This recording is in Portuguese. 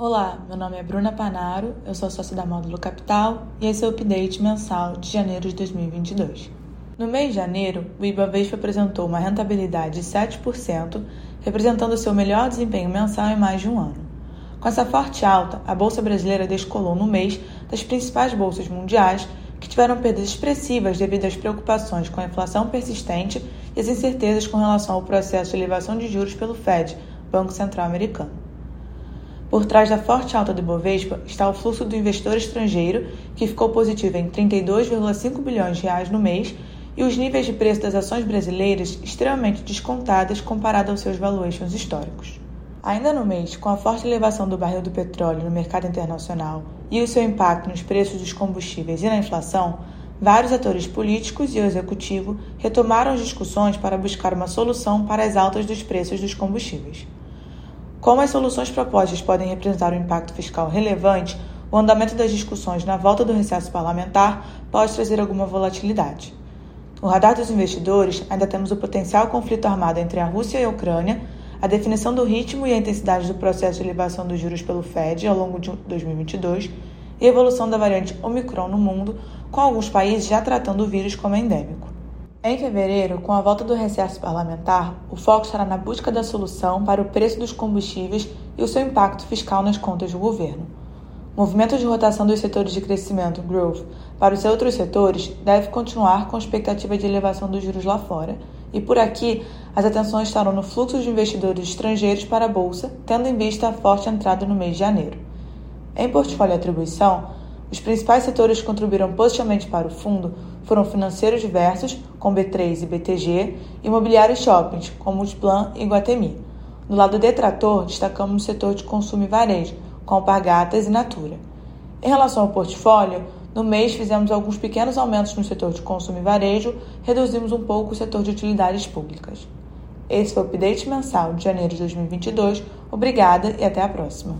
Olá, meu nome é Bruna Panaro, eu sou sócia da Módulo Capital e esse é o update mensal de janeiro de 2022. No mês de janeiro, o Ibovespa apresentou uma rentabilidade de 7%, representando seu melhor desempenho mensal em mais de um ano. Com essa forte alta, a Bolsa Brasileira descolou no mês das principais bolsas mundiais, que tiveram perdas expressivas devido às preocupações com a inflação persistente e as incertezas com relação ao processo de elevação de juros pelo Fed, Banco Central Americano. Por trás da forte alta do Ibovespa está o fluxo do investidor estrangeiro, que ficou positivo em 32,5 bilhões de reais no mês, e os níveis de preço das ações brasileiras extremamente descontadas comparado aos seus valuations históricos. Ainda no mês, com a forte elevação do barril do petróleo no mercado internacional e o seu impacto nos preços dos combustíveis e na inflação, vários atores políticos e o executivo retomaram as discussões para buscar uma solução para as altas dos preços dos combustíveis. Como as soluções propostas podem representar um impacto fiscal relevante, o andamento das discussões na volta do recesso parlamentar pode trazer alguma volatilidade. No radar dos investidores, ainda temos o potencial conflito armado entre a Rússia e a Ucrânia, a definição do ritmo e a intensidade do processo de elevação dos juros pelo Fed ao longo de 2022 e a evolução da variante Omicron no mundo, com alguns países já tratando o vírus como endêmico. Em fevereiro, com a volta do recesso parlamentar, o foco estará na busca da solução para o preço dos combustíveis e o seu impacto fiscal nas contas do governo. O movimento de rotação dos setores de crescimento, growth, para os outros setores deve continuar com a expectativa de elevação dos juros lá fora, e por aqui as atenções estarão no fluxo de investidores estrangeiros para a bolsa, tendo em vista a forte entrada no mês de janeiro. Em portfólio atribuição, os principais setores que contribuíram positivamente para o fundo foram financeiros diversos, com B3 e BTG, e imobiliários shoppings, como Multiplan e Guatemi. No lado detrator, destacamos o setor de consumo e varejo, com Alpargatas e Natura. Em relação ao portfólio, no mês fizemos alguns pequenos aumentos no setor de consumo e varejo, reduzimos um pouco o setor de utilidades públicas. Esse foi o update mensal de janeiro de 2022. Obrigada e até a próxima.